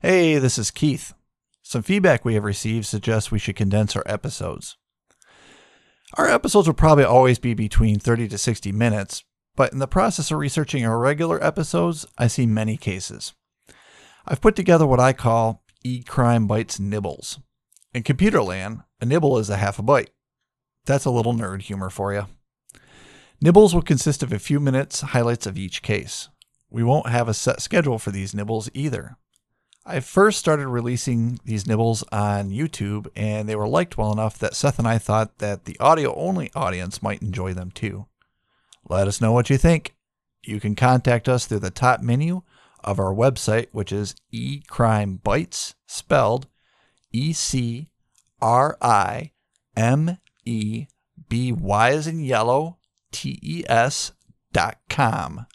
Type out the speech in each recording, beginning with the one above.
Hey, this is Keith. Some feedback we have received suggests we should condense our episodes. Our episodes will probably always be between 30 to 60 minutes, but in the process of researching our regular episodes, I see many cases. I've put together what I call e crime bites nibbles. In computer land, a nibble is a half a byte. That's a little nerd humor for you. Nibbles will consist of a few minutes highlights of each case. We won't have a set schedule for these nibbles either. I first started releasing these nibbles on YouTube, and they were liked well enough that Seth and I thought that the audio only audience might enjoy them too. Let us know what you think. You can contact us through the top menu of our website, which is ecrimebytes, spelled E C R I M E B Y as in yellow, T E S dot com.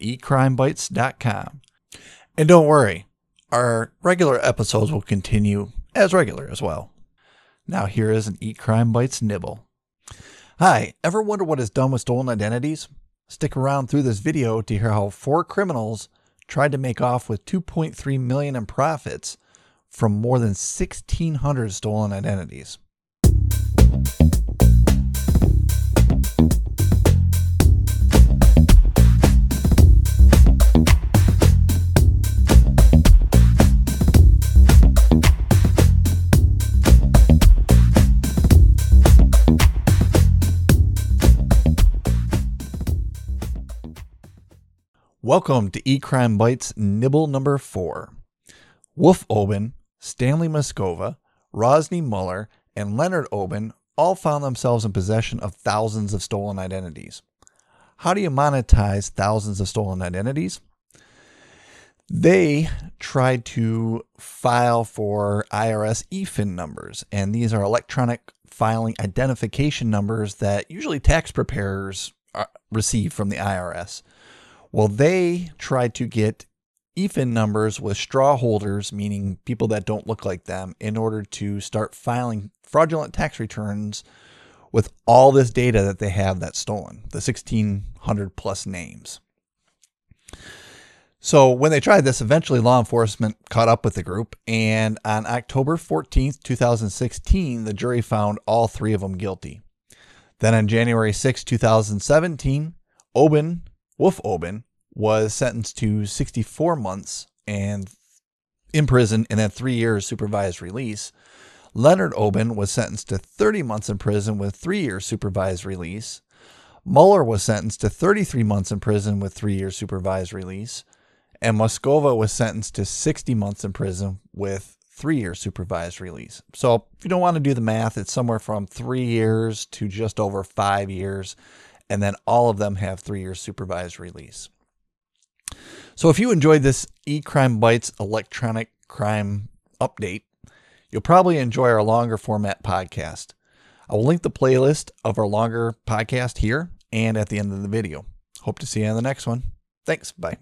ecrimebytes.com. And don't worry, our regular episodes will continue as regular as well. Now, here is an eCrimeBytes nibble. Hi, ever wonder what is done with stolen identities? Stick around through this video to hear how four criminals tried to make off with 2.3 million in profits from more than 1600 stolen identities. Welcome to E Crime Bites Nibble number four. Wolf Obin, Stanley Moscova, Rosny Muller, and Leonard Obin all found themselves in possession of thousands of stolen identities. How do you monetize thousands of stolen identities? They tried to file for IRS EFIN numbers, and these are electronic filing identification numbers that usually tax preparers uh, receive from the IRS. Well, they tried to get EFIN numbers with straw holders, meaning people that don't look like them, in order to start filing fraudulent tax returns with all this data that they have that's stolen, the 1600 plus names. So when they tried this, eventually law enforcement caught up with the group, and on October 14th, 2016, the jury found all three of them guilty. Then on January 6, 2017, Obin, Wolf Obin, was sentenced to 64 months and in prison and then three years supervised release. Leonard Obin was sentenced to 30 months in prison with three years supervised release. Muller was sentenced to 33 months in prison with three years supervised release. And Moscova was sentenced to 60 months in prison with three years supervised release. So if you don't want to do the math, it's somewhere from three years to just over five years. And then all of them have three years supervised release. So if you enjoyed this eCrimeBytes electronic crime update, you'll probably enjoy our longer format podcast. I will link the playlist of our longer podcast here and at the end of the video. Hope to see you on the next one. Thanks. Bye.